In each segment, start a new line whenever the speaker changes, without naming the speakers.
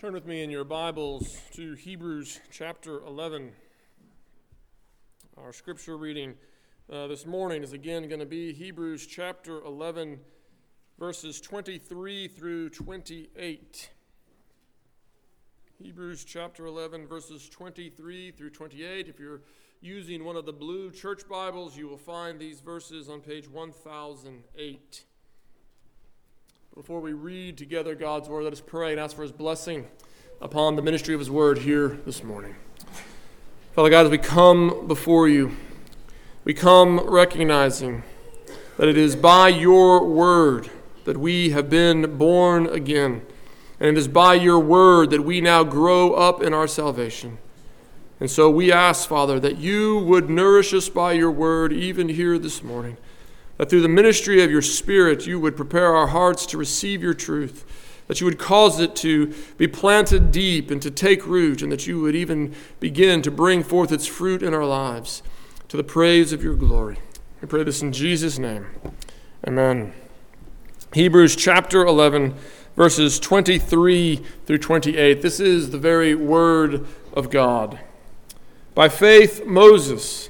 Turn with me in your Bibles to Hebrews chapter 11. Our scripture reading uh, this morning is again going to be Hebrews chapter 11, verses 23 through 28. Hebrews chapter 11, verses 23 through 28. If you're using one of the blue church Bibles, you will find these verses on page 1008. Before we read together God's word, let us pray and ask for his blessing upon the ministry of his word here this morning. Father God, as we come before you, we come recognizing that it is by your word that we have been born again. And it is by your word that we now grow up in our salvation. And so we ask, Father, that you would nourish us by your word even here this morning that through the ministry of your Spirit, you would prepare our hearts to receive your truth, that you would cause it to be planted deep and to take root, and that you would even begin to bring forth its fruit in our lives to the praise of your glory. We pray this in Jesus' name. Amen. Hebrews chapter 11, verses 23 through 28. This is the very word of God. By faith, Moses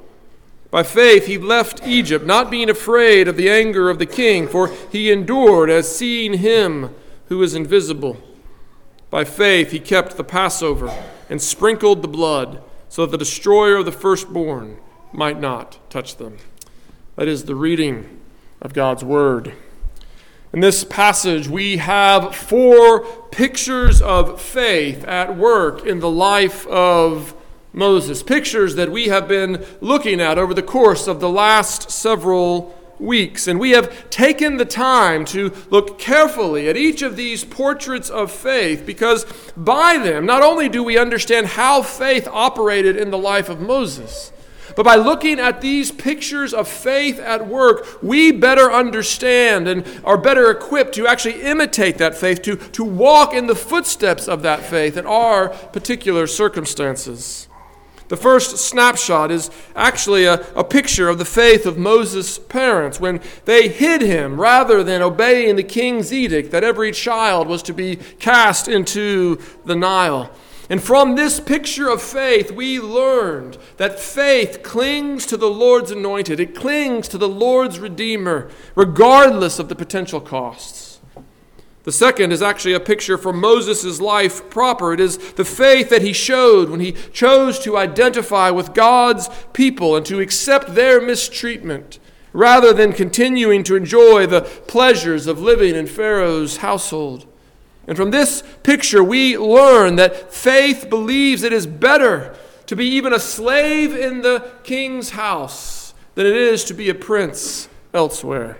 By faith, he left Egypt, not being afraid of the anger of the king, for he endured as seeing him who is invisible. By faith, he kept the Passover and sprinkled the blood, so that the destroyer of the firstborn might not touch them. That is the reading of God's word. In this passage, we have four pictures of faith at work in the life of Moses. Pictures that we have been looking at over the course of the last several weeks. And we have taken the time to look carefully at each of these portraits of faith because by them, not only do we understand how faith operated in the life of Moses, but by looking at these pictures of faith at work, we better understand and are better equipped to actually imitate that faith, to, to walk in the footsteps of that faith in our particular circumstances. The first snapshot is actually a, a picture of the faith of Moses' parents when they hid him rather than obeying the king's edict that every child was to be cast into the Nile. And from this picture of faith, we learned that faith clings to the Lord's anointed, it clings to the Lord's Redeemer, regardless of the potential costs. The second is actually a picture from Moses' life proper. It is the faith that he showed when he chose to identify with God's people and to accept their mistreatment rather than continuing to enjoy the pleasures of living in Pharaoh's household. And from this picture, we learn that faith believes it is better to be even a slave in the king's house than it is to be a prince elsewhere.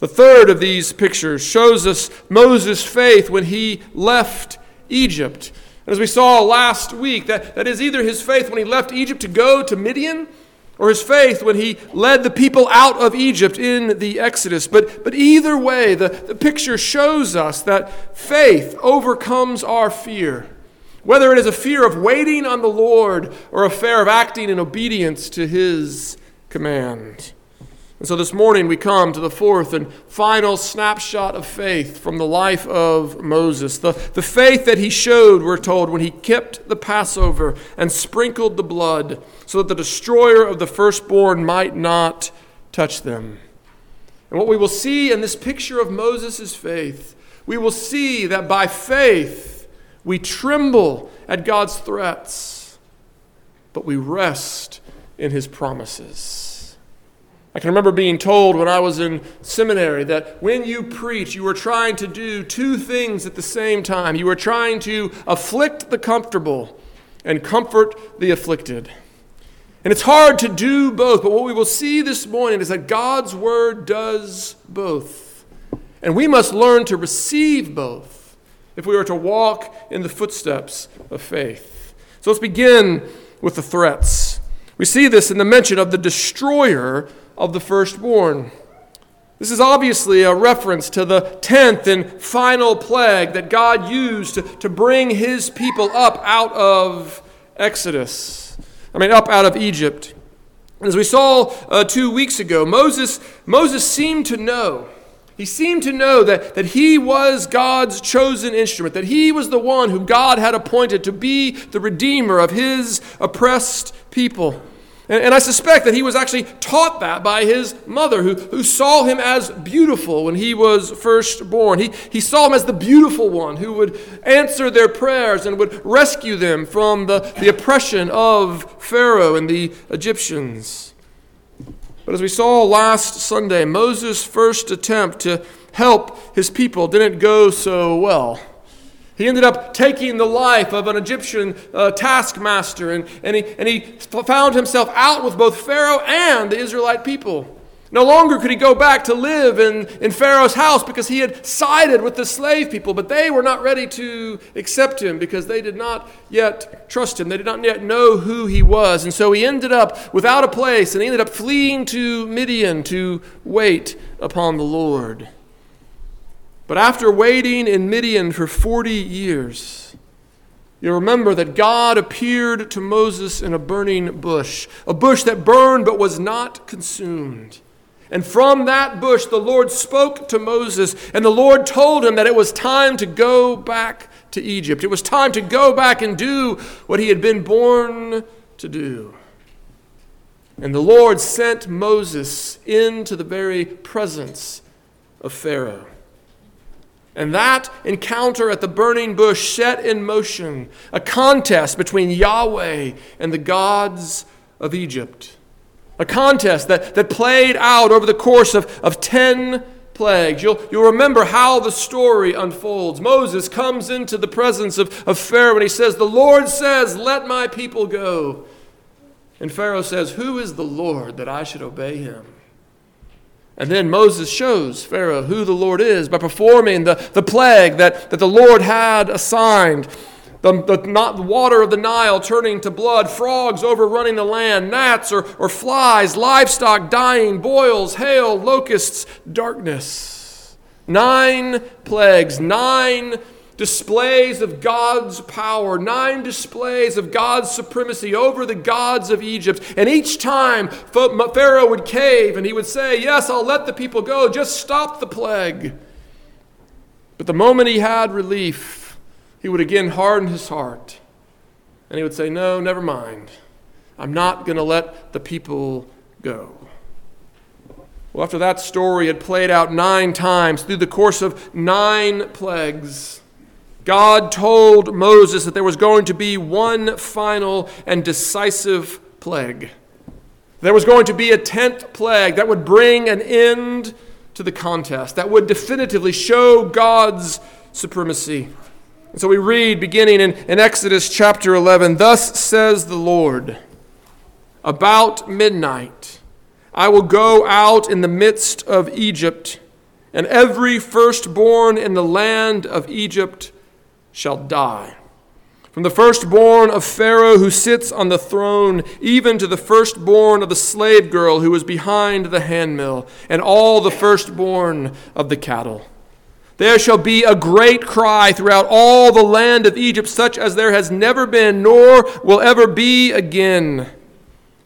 The third of these pictures shows us Moses' faith when he left Egypt. As we saw last week, that, that is either his faith when he left Egypt to go to Midian, or his faith when he led the people out of Egypt in the Exodus. But, but either way, the, the picture shows us that faith overcomes our fear. Whether it is a fear of waiting on the Lord or a fear of acting in obedience to his command. And so this morning we come to the fourth and final snapshot of faith from the life of Moses. The, the faith that he showed, we're told, when he kept the Passover and sprinkled the blood so that the destroyer of the firstborn might not touch them. And what we will see in this picture of Moses' faith, we will see that by faith we tremble at God's threats, but we rest in his promises. I can remember being told when I was in seminary that when you preach, you are trying to do two things at the same time. You are trying to afflict the comfortable and comfort the afflicted. And it's hard to do both, but what we will see this morning is that God's word does both. And we must learn to receive both if we are to walk in the footsteps of faith. So let's begin with the threats. We see this in the mention of the destroyer of the firstborn. This is obviously a reference to the tenth and final plague that God used to, to bring his people up out of Exodus. I mean, up out of Egypt. As we saw uh, two weeks ago, Moses, Moses seemed to know. He seemed to know that, that he was God's chosen instrument, that he was the one who God had appointed to be the redeemer of his oppressed people. And, and I suspect that he was actually taught that by his mother, who, who saw him as beautiful when he was first born. He, he saw him as the beautiful one who would answer their prayers and would rescue them from the, the oppression of Pharaoh and the Egyptians. But as we saw last Sunday, Moses' first attempt to help his people didn't go so well. He ended up taking the life of an Egyptian uh, taskmaster, and, and, he, and he found himself out with both Pharaoh and the Israelite people. No longer could he go back to live in, in Pharaoh's house because he had sided with the slave people, but they were not ready to accept him because they did not yet trust him. They did not yet know who he was. And so he ended up without a place and he ended up fleeing to Midian to wait upon the Lord. But after waiting in Midian for 40 years, you remember that God appeared to Moses in a burning bush, a bush that burned but was not consumed. And from that bush, the Lord spoke to Moses, and the Lord told him that it was time to go back to Egypt. It was time to go back and do what he had been born to do. And the Lord sent Moses into the very presence of Pharaoh. And that encounter at the burning bush set in motion a contest between Yahweh and the gods of Egypt. A contest that, that played out over the course of, of 10 plagues. You'll, you'll remember how the story unfolds. Moses comes into the presence of, of Pharaoh and he says, The Lord says, Let my people go. And Pharaoh says, Who is the Lord that I should obey him? And then Moses shows Pharaoh who the Lord is by performing the, the plague that, that the Lord had assigned. The, the, not, the water of the Nile turning to blood, frogs overrunning the land, gnats or, or flies, livestock dying, boils, hail, locusts, darkness. Nine plagues, nine displays of God's power, nine displays of God's supremacy over the gods of Egypt. And each time Pharaoh would cave and he would say, Yes, I'll let the people go, just stop the plague. But the moment he had relief, he would again harden his heart. And he would say, No, never mind. I'm not going to let the people go. Well, after that story had played out nine times through the course of nine plagues, God told Moses that there was going to be one final and decisive plague. There was going to be a tenth plague that would bring an end to the contest, that would definitively show God's supremacy. And so we read, beginning in, in Exodus chapter 11 Thus says the Lord, about midnight I will go out in the midst of Egypt, and every firstborn in the land of Egypt shall die. From the firstborn of Pharaoh who sits on the throne, even to the firstborn of the slave girl who is behind the handmill, and all the firstborn of the cattle. There shall be a great cry throughout all the land of Egypt, such as there has never been, nor will ever be again.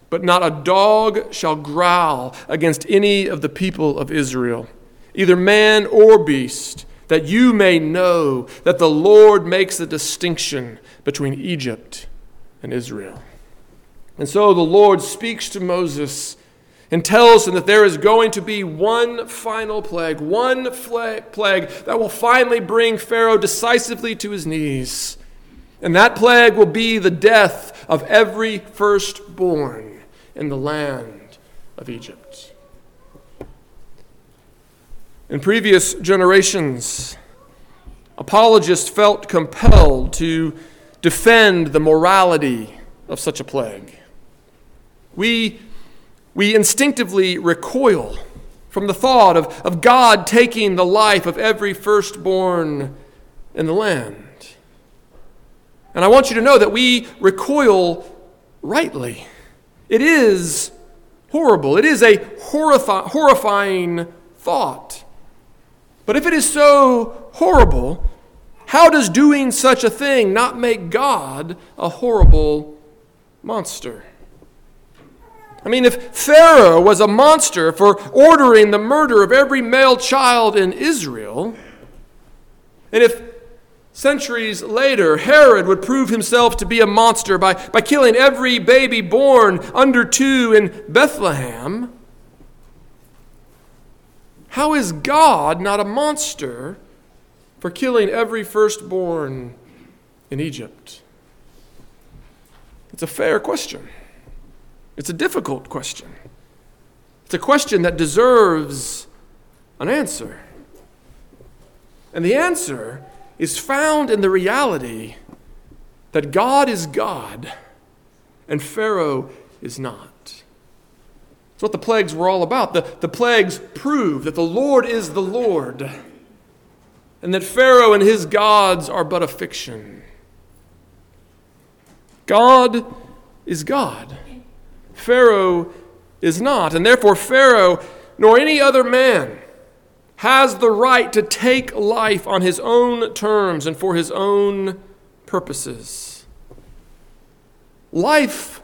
But not a dog shall growl against any of the people of Israel, either man or beast that you may know that the Lord makes a distinction between Egypt and Israel. And so the Lord speaks to Moses and tells him that there is going to be one final plague, one plague that will finally bring Pharaoh decisively to his knees. And that plague will be the death of every firstborn in the land of Egypt. In previous generations, apologists felt compelled to defend the morality of such a plague. We, we instinctively recoil from the thought of, of God taking the life of every firstborn in the land. And I want you to know that we recoil rightly. It is horrible, it is a horrifi- horrifying thought. But if it is so horrible, how does doing such a thing not make God a horrible monster? I mean, if Pharaoh was a monster for ordering the murder of every male child in Israel, and if centuries later Herod would prove himself to be a monster by, by killing every baby born under two in Bethlehem, how is God not a monster for killing every firstborn in Egypt? It's a fair question. It's a difficult question. It's a question that deserves an answer. And the answer is found in the reality that God is God and Pharaoh is not. That's what the plagues were all about. The, the plagues prove that the Lord is the Lord and that Pharaoh and his gods are but a fiction. God is God. Pharaoh is not. And therefore, Pharaoh, nor any other man, has the right to take life on his own terms and for his own purposes. Life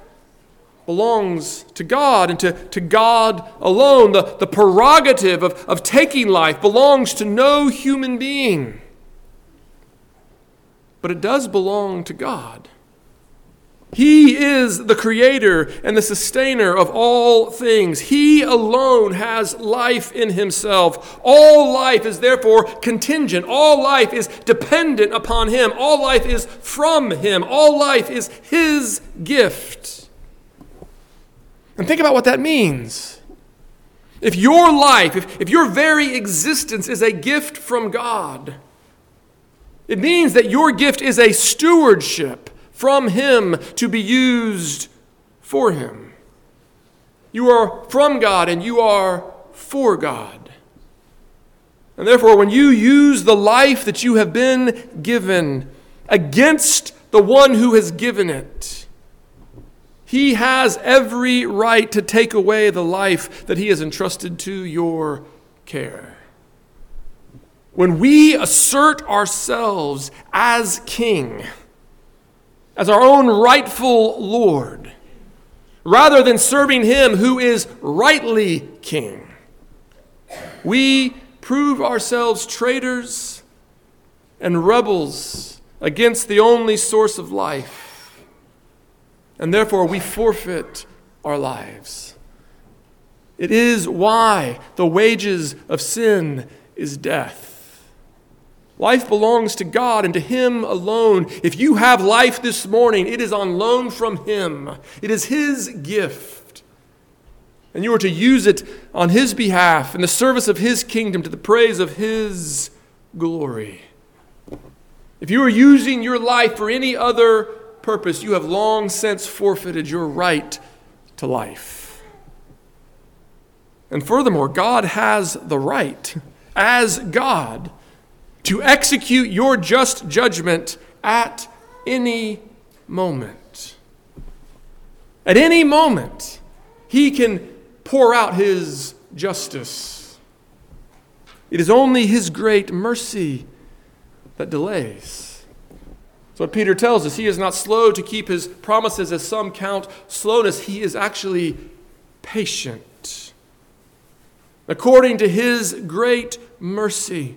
belongs to God and to, to God alone. The, the prerogative of, of taking life belongs to no human being. But it does belong to God. He is the creator and the sustainer of all things. He alone has life in himself. All life is therefore contingent. All life is dependent upon him. All life is from him. All life is his gift. And think about what that means. If your life, if, if your very existence is a gift from God, it means that your gift is a stewardship from Him to be used for Him. You are from God and you are for God. And therefore, when you use the life that you have been given against the one who has given it, he has every right to take away the life that he has entrusted to your care. When we assert ourselves as king, as our own rightful Lord, rather than serving Him who is rightly King. We prove ourselves traitors and rebels against the only source of life, and therefore we forfeit our lives. It is why the wages of sin is death. Life belongs to God and to Him alone. If you have life this morning, it is on loan from Him, it is His gift. And you are to use it on His behalf in the service of His kingdom to the praise of His glory. If you are using your life for any other purpose, you have long since forfeited your right to life. And furthermore, God has the right, as God, to execute your just judgment at any moment. At any moment, he can pour out his justice. It is only his great mercy that delays. What Peter tells us, he is not slow to keep his promises, as some count slowness. He is actually patient. According to his great mercy,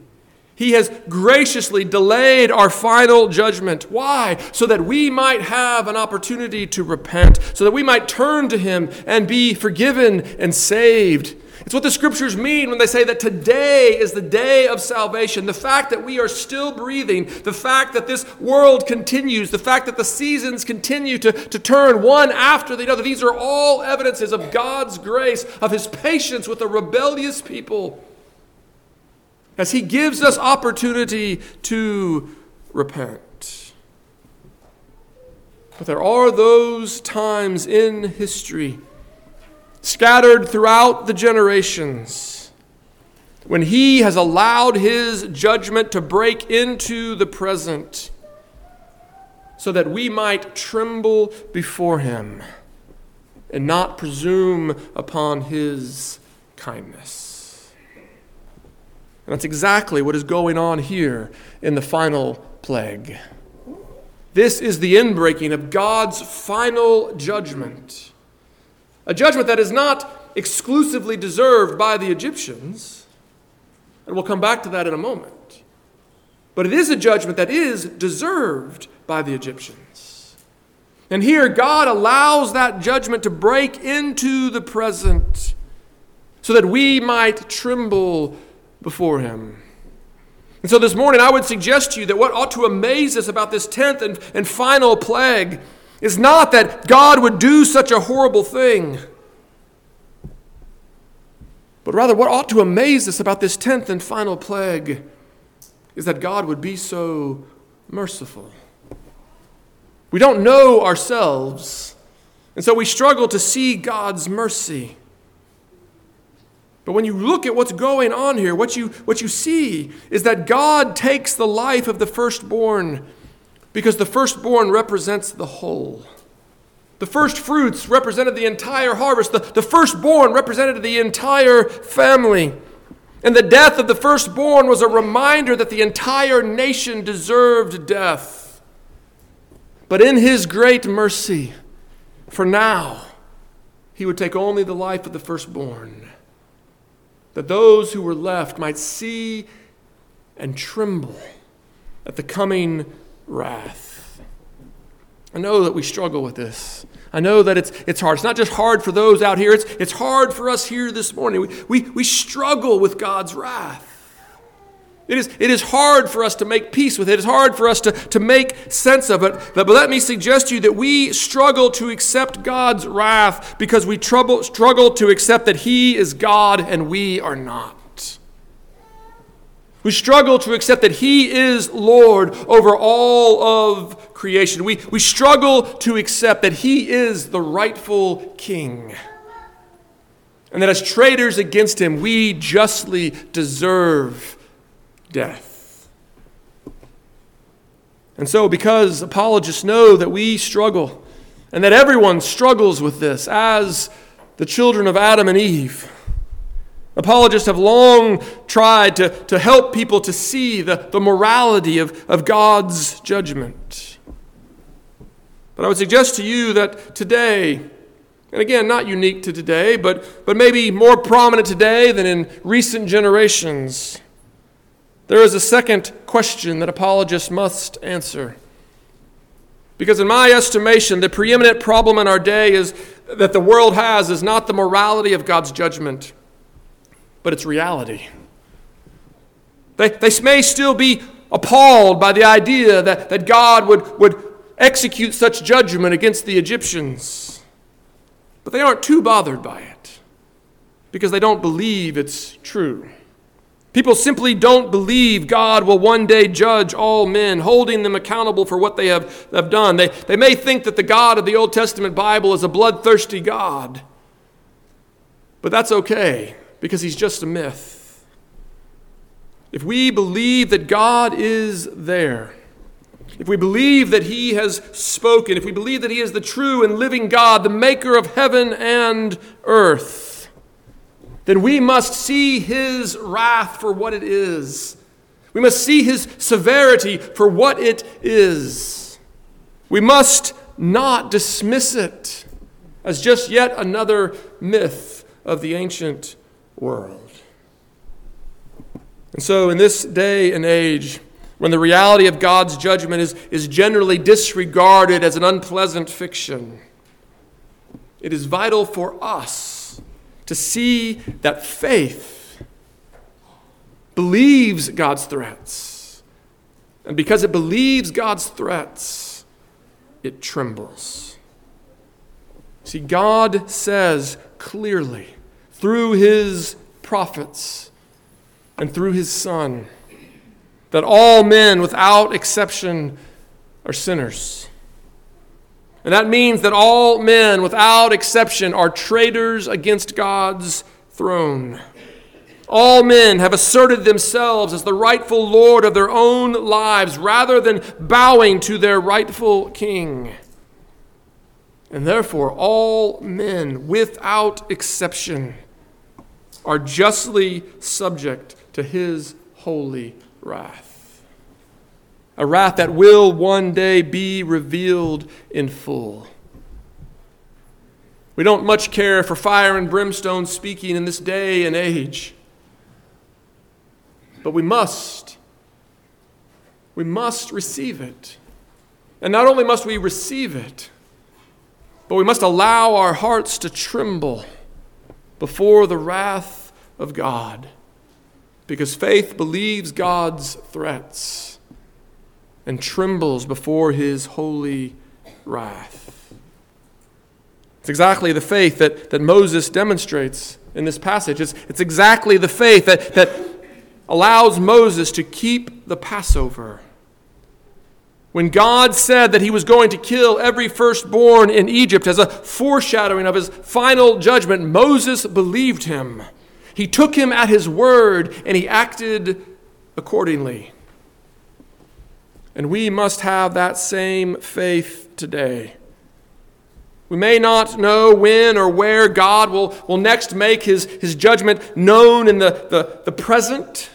he has graciously delayed our final judgment. Why? So that we might have an opportunity to repent, so that we might turn to Him and be forgiven and saved. It's what the scriptures mean when they say that today is the day of salvation. The fact that we are still breathing, the fact that this world continues, the fact that the seasons continue to, to turn one after the other, these are all evidences of God's grace, of His patience with a rebellious people as He gives us opportunity to repent. But there are those times in history, scattered throughout the generations, when he has allowed his judgment to break into the present so that we might tremble before him and not presume upon his kindness. And that's exactly what is going on here in the final plague. This is the inbreaking of God's final judgment. A judgment that is not exclusively deserved by the Egyptians. And we'll come back to that in a moment. But it is a judgment that is deserved by the Egyptians. And here, God allows that judgment to break into the present so that we might tremble before Him. And so this morning, I would suggest to you that what ought to amaze us about this tenth and, and final plague is not that God would do such a horrible thing, but rather what ought to amaze us about this tenth and final plague is that God would be so merciful. We don't know ourselves, and so we struggle to see God's mercy. But when you look at what's going on here, what you, what you see is that God takes the life of the firstborn because the firstborn represents the whole. The first fruits represented the entire harvest, the, the firstborn represented the entire family. And the death of the firstborn was a reminder that the entire nation deserved death. But in his great mercy, for now, he would take only the life of the firstborn that those who were left might see and tremble at the coming wrath. I know that we struggle with this. I know that it's, it's hard. It's not just hard for those out here, it's, it's hard for us here this morning. We, we, we struggle with God's wrath. It is, it is hard for us to make peace with it. It's hard for us to, to make sense of it. But, but let me suggest to you that we struggle to accept God's wrath because we trouble, struggle to accept that He is God and we are not. We struggle to accept that He is Lord over all of creation. We, we struggle to accept that He is the rightful King. And that as traitors against Him, we justly deserve death. And so, because apologists know that we struggle, and that everyone struggles with this as the children of Adam and Eve, apologists have long tried to, to help people to see the, the morality of, of God's judgment. But I would suggest to you that today, and again, not unique to today, but, but maybe more prominent today than in recent generations, there is a second question that apologists must answer. Because, in my estimation, the preeminent problem in our day is that the world has is not the morality of God's judgment, but its reality. They, they may still be appalled by the idea that, that God would, would execute such judgment against the Egyptians, but they aren't too bothered by it because they don't believe it's true. People simply don't believe God will one day judge all men, holding them accountable for what they have, have done. They, they may think that the God of the Old Testament Bible is a bloodthirsty God, but that's okay because he's just a myth. If we believe that God is there, if we believe that He has spoken, if we believe that He is the true and living God, the maker of heaven and earth, then we must see his wrath for what it is. We must see his severity for what it is. We must not dismiss it as just yet another myth of the ancient world. And so, in this day and age, when the reality of God's judgment is, is generally disregarded as an unpleasant fiction, it is vital for us to see that faith believes God's threats. And because it believes God's threats, it trembles. See, God says clearly through his prophets and through his Son that all men, without exception, are sinners. And that means that all men, without exception, are traitors against God's throne. All men have asserted themselves as the rightful Lord of their own lives rather than bowing to their rightful King. And therefore, all men, without exception, are justly subject to his holy wrath. A wrath that will one day be revealed in full. We don't much care for fire and brimstone speaking in this day and age. But we must. We must receive it. And not only must we receive it, but we must allow our hearts to tremble before the wrath of God. Because faith believes God's threats and trembles before his holy wrath. It's exactly the faith that, that Moses demonstrates in this passage. It's, it's exactly the faith that, that allows Moses to keep the Passover. When God said that he was going to kill every firstborn in Egypt as a foreshadowing of his final judgment, Moses believed him. He took him at his word and he acted accordingly. And we must have that same faith today. We may not know when or where God will, will next make his, his judgment known in the, the, the present.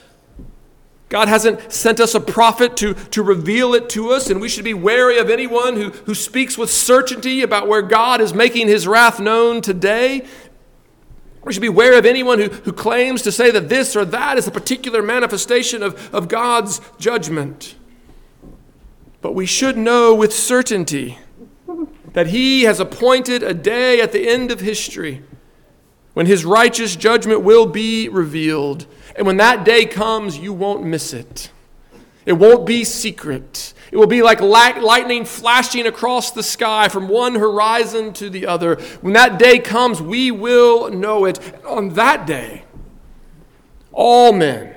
God hasn't sent us a prophet to, to reveal it to us, and we should be wary of anyone who, who speaks with certainty about where God is making his wrath known today. We should be wary of anyone who, who claims to say that this or that is a particular manifestation of, of God's judgment. But we should know with certainty that he has appointed a day at the end of history when his righteous judgment will be revealed. And when that day comes, you won't miss it. It won't be secret. It will be like lightning flashing across the sky from one horizon to the other. When that day comes, we will know it. On that day, all men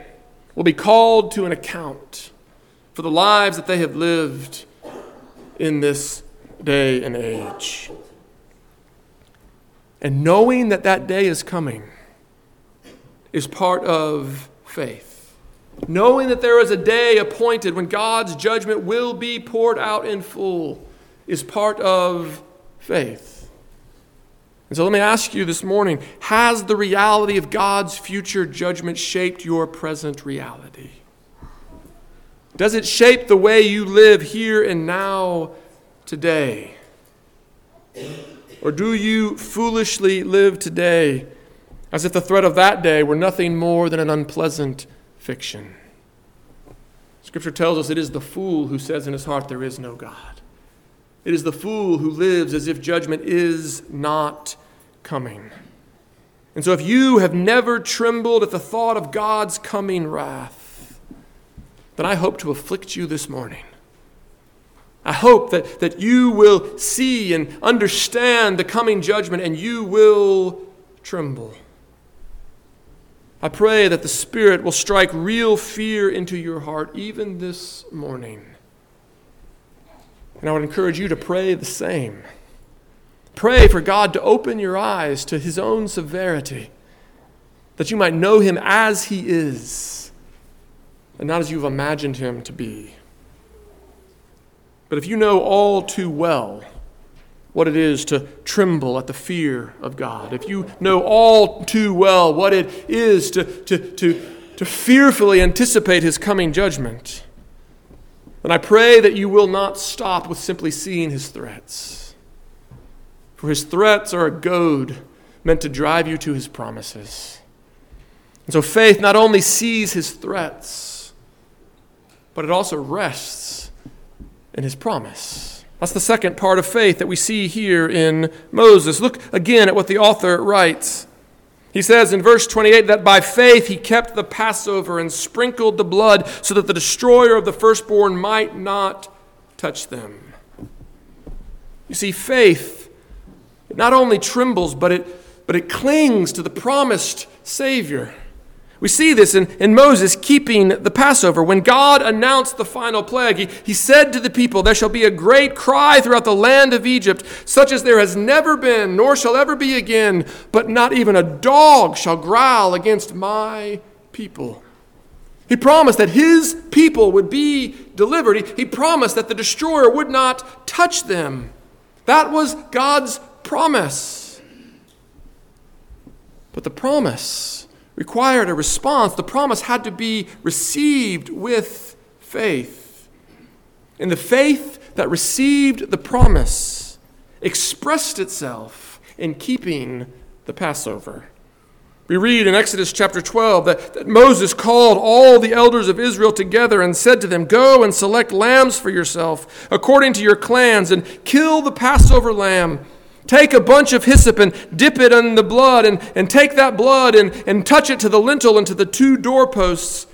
will be called to an account for the lives that they have lived in this day and age. And knowing that that day is coming is part of faith. Knowing that there is a day appointed when God's judgment will be poured out in full is part of faith. And so let me ask you this morning Has the reality of God's future judgment shaped your present reality? Does it shape the way you live here and now today? Or do you foolishly live today as if the threat of that day were nothing more than an unpleasant fiction? Scripture tells us it is the fool who says in his heart, There is no God. It is the fool who lives as if judgment is not coming. And so, if you have never trembled at the thought of God's coming wrath, then I hope to afflict you this morning. I hope that, that you will see and understand the coming judgment and you will tremble. I pray that the Spirit will strike real fear into your heart even this morning. And I would encourage you to pray the same. Pray for God to open your eyes to His own severity, that you might know Him as He is, and not as you've imagined Him to be. But if you know all too well what it is to tremble at the fear of God, if you know all too well what it is to, to, to, to fearfully anticipate his coming judgment, then I pray that you will not stop with simply seeing his threats. For his threats are a goad meant to drive you to his promises. And so faith not only sees his threats, but it also rests in his promise. That's the second part of faith that we see here in Moses. Look again at what the author writes. He says in verse 28 that by faith he kept the Passover and sprinkled the blood so that the destroyer of the firstborn might not touch them. You see, faith not only trembles, but it, but it clings to the promised Savior. We see this in, in Moses keeping the Passover. When God announced the final plague, he, he said to the people, There shall be a great cry throughout the land of Egypt, such as there has never been, nor shall ever be again, but not even a dog shall growl against my people. He promised that his people would be delivered. He, he promised that the destroyer would not touch them. That was God's promise. But the promise required a response. The promise had to be received with faith. And the faith that received the promise expressed itself in keeping the Passover. We read in Exodus chapter 12 that, that, Moses called all the elders of Israel together and said to them, Go and select lambs for yourself according to your clans and kill the Passover lamb. Take a bunch of hyssop and dip it in the blood and, and take that blood and, and touch it to the lintel and to the two doorposts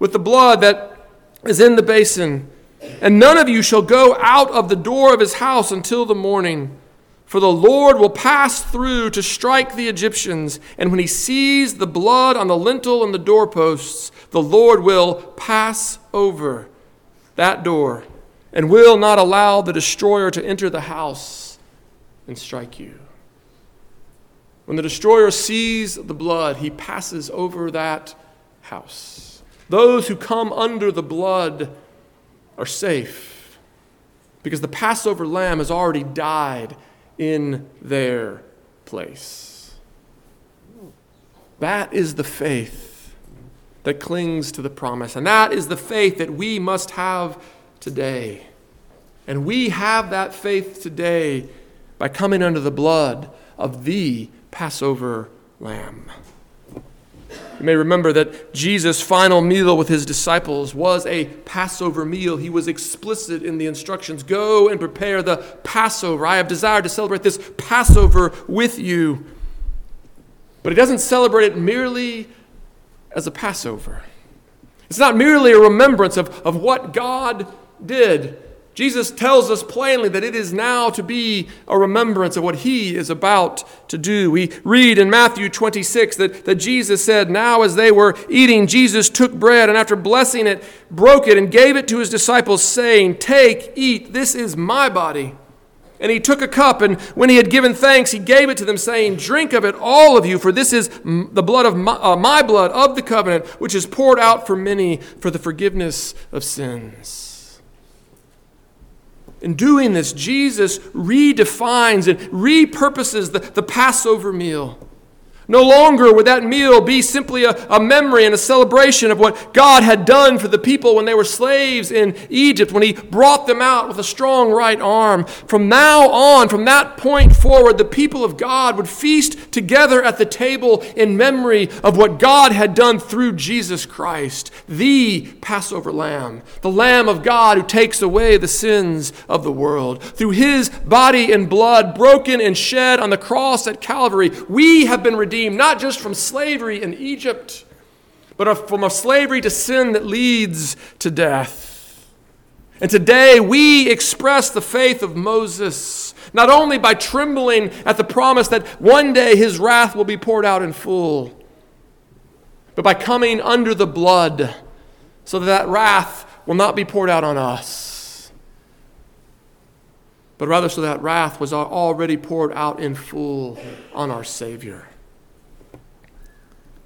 with the blood that is in the basin. And none of you shall go out of the door of his house until the morning. For the Lord will pass through to strike the Egyptians, and when he sees the blood on the lintel and the doorposts, the Lord will pass over that door and will not allow the destroyer to enter the house and strike you. When the destroyer sees the blood, he passes over that house. Those who come under the blood are safe because the Passover lamb has already died in their place. That is the faith that clings to the promise. And that is the faith that we must have today. And we have that faith today by coming under the blood of the Passover lamb. You may remember that Jesus' final meal with his disciples was a Passover meal. He was explicit in the instructions Go and prepare the Passover. I have desired to celebrate this Passover with you. But he doesn't celebrate it merely as a Passover. It's not merely a remembrance of, of what God did, Jesus tells us plainly that it is now to be a remembrance of what he is about to do. We read in Matthew 26 that, that Jesus said, Now as they were eating, Jesus took bread and after blessing it, broke it and gave it to his disciples, saying, Take, eat, this is my body. And he took a cup, and when he had given thanks, he gave it to them, saying, Drink of it, all of you, for this is the blood of my, uh, my blood of the covenant, which is poured out for many for the forgiveness of sins. In doing this, Jesus redefines and repurposes the, the Passover meal. No longer would that meal be simply a, a, memory and a celebration of what God had done for the people when they were slaves in Egypt, when He brought them out with a strong right arm. From now on, from that point forward, the people of God would feast together at the table in memory of what God had done through Jesus Christ, the Passover Lamb, the Lamb of God who takes away the sins of the world. Through His body and blood broken and shed on the cross at Calvary, we have been redeemed redeemed not just from slavery in Egypt, but from a slavery to sin that leads to death. And today we express the faith of Moses, not only by trembling at the promise that one day his wrath will be poured out in full, but by coming under the blood so that that wrath will not be poured out on us, but rather so that wrath was already poured out in full on our Savior.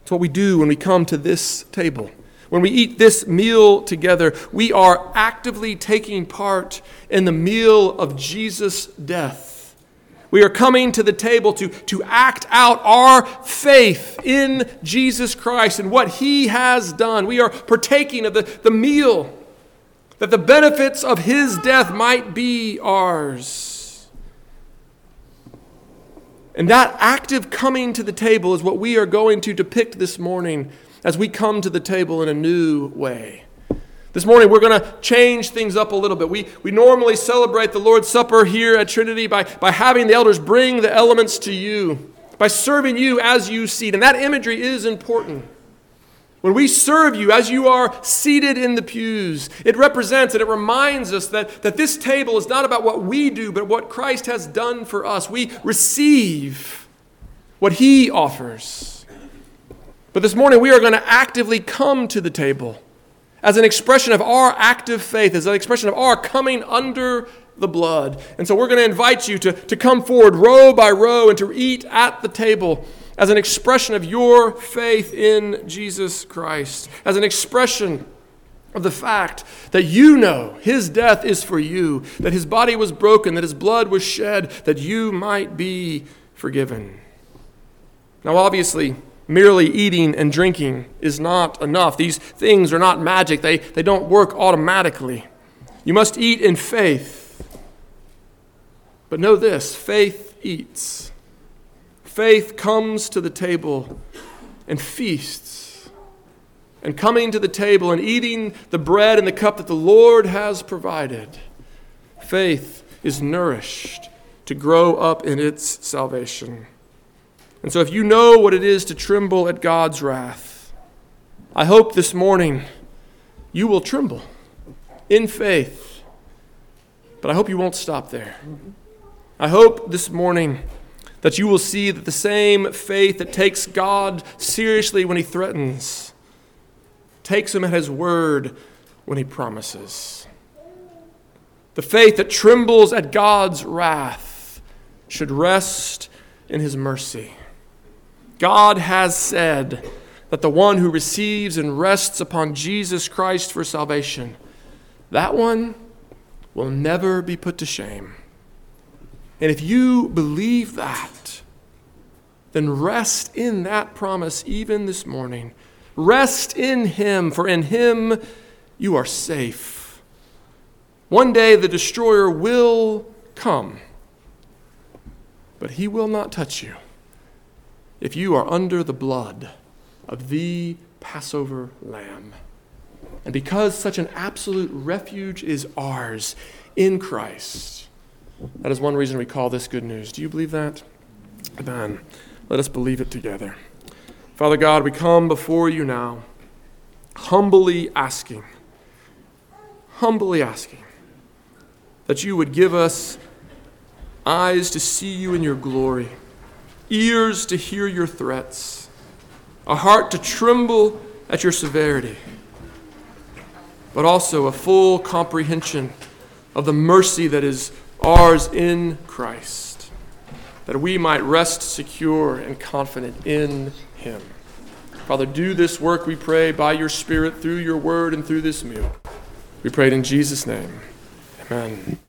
It's what we do when we come to this table. When we eat this meal together, we are actively taking part in the meal of Jesus' death. We are coming to the table to, to act out our faith in Jesus Christ and what he has done. We are partaking of the, the meal that the benefits of his death might be ours. And that active coming to the table is what we are going to depict this morning as we come to the table in a new way. This morning, we're going to change things up a little bit. We, we normally celebrate the Lord's Supper here at Trinity by, by having the elders bring the elements to you, by serving you as you see. And that imagery is important. When we serve you as you are seated in the pews, it represents and it reminds us that, that this table is not about what we do, but what Christ has done for us. We receive what he offers. But this morning, we are going to actively come to the table as an expression of our active faith, as an expression of our coming under the blood. And so we're going to invite you to, to come forward row by row and to eat at the table as an expression of your faith in Jesus Christ, as an expression of the fact that you know his death is for you, that his body was broken, that his blood was shed, that you might be forgiven. Now, obviously, merely eating and drinking is not enough. These things are not magic, they, they don't work automatically. You must eat in faith. But know this faith eats. Faith comes to the table and feasts. And coming to the table and eating the bread and the cup that the Lord has provided, faith is nourished to grow up in its salvation. And so, if you know what it is to tremble at God's wrath, I hope this morning you will tremble in faith. But I hope you won't stop there. I hope this morning that you will see that the same faith that takes God seriously when he threatens takes him at his word when he promises. The faith that trembles at God's wrath should rest in his mercy. God has said that the one who receives and rests upon Jesus Christ for salvation, that one will never be put to shame. And if you believe that, then rest in that promise even this morning. Rest in Him, for in Him you are safe. One day the destroyer will come, but He will not touch you if you are under the blood of the Passover lamb. And because such an absolute refuge is ours in Christ, that is one reason we call this good news. Do you believe that? Amen. Let us believe it together. Father God, we come before you now, humbly asking, humbly asking that you would give us eyes to see you in your glory ears to hear your threats, a heart to tremble at your severity, but also a full comprehension of the mercy that is ours in Christ, that we might rest secure and confident in Him. Father, do this work, we pray, by your Spirit, through your word, and through this meal. We pray it in Jesus' name. Amen.